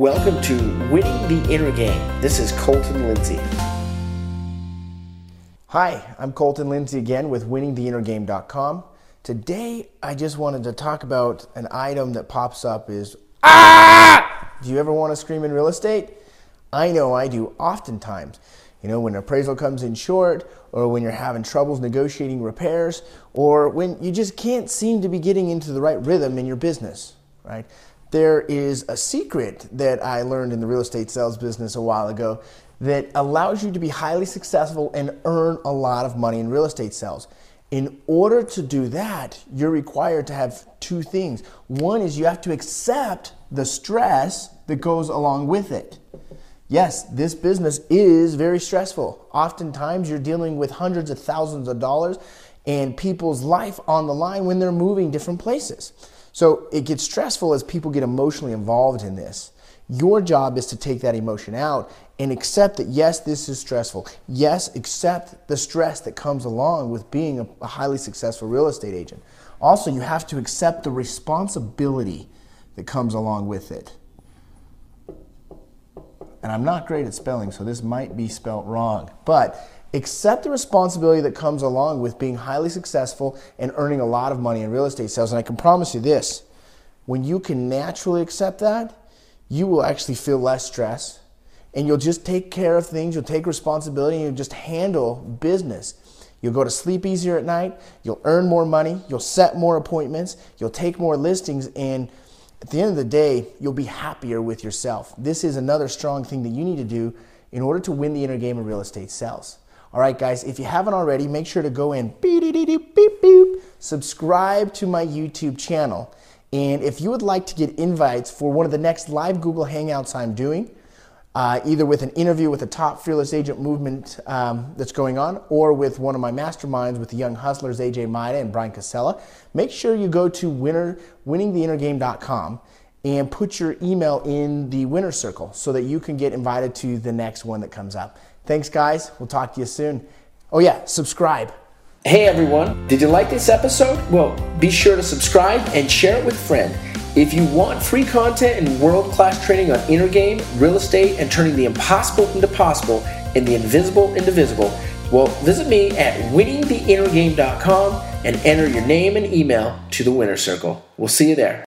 Welcome to Winning the Inner Game. This is Colton Lindsay. Hi, I'm Colton Lindsay again with winningtheinnergame.com. Today, I just wanted to talk about an item that pops up is ah! Do you ever want to scream in real estate? I know I do oftentimes. You know, when appraisal comes in short, or when you're having troubles negotiating repairs, or when you just can't seem to be getting into the right rhythm in your business, right? There is a secret that I learned in the real estate sales business a while ago that allows you to be highly successful and earn a lot of money in real estate sales. In order to do that, you're required to have two things. One is you have to accept the stress that goes along with it. Yes, this business is very stressful. Oftentimes, you're dealing with hundreds of thousands of dollars and people's life on the line when they're moving different places. So it gets stressful as people get emotionally involved in this. Your job is to take that emotion out and accept that, yes, this is stressful. Yes, accept the stress that comes along with being a, highly successful real estate agent. Also, you have to accept the responsibility that comes along with it. And I'm not great at spelling, so this might be spelt wrong. But accept the responsibility that comes along with being highly successful and earning a lot of money in real estate sales. And I can promise you this when you can naturally accept that, you will actually feel less stress and you'll just take care of things, you'll take responsibility, and you'll just handle business. You'll go to sleep easier at night, you'll earn more money, you'll set more appointments, you'll take more listings, and at the end of the day, you'll be happier with yourself. This is another strong thing that you need to do in order to win the inner game of real estate sales. All right, guys, if you haven't already, make sure to go in, beep, beep, beep, beep, subscribe to my YouTube channel. And if you would like to get invites for one of the next live Google Hangouts I'm doing, uh, either with an interview with a top fearless agent movement um, that's going on, or with one of my masterminds with the young hustlers, AJ Maida and Brian Casella, make sure you go to winner, winningtheinnergame.com and put your email in the winner circle so that you can get invited to the next one that comes up. Thanks, guys. We'll talk to you soon. Oh, yeah, subscribe. Hey, everyone. Did you like this episode? Well, be sure to subscribe and share it with a friend. If you want free content and world class training on inner game, real estate, and turning the impossible into possible and the invisible into visible, well, visit me at winningtheinnergame.com and enter your name and email to the winner circle. We'll see you there.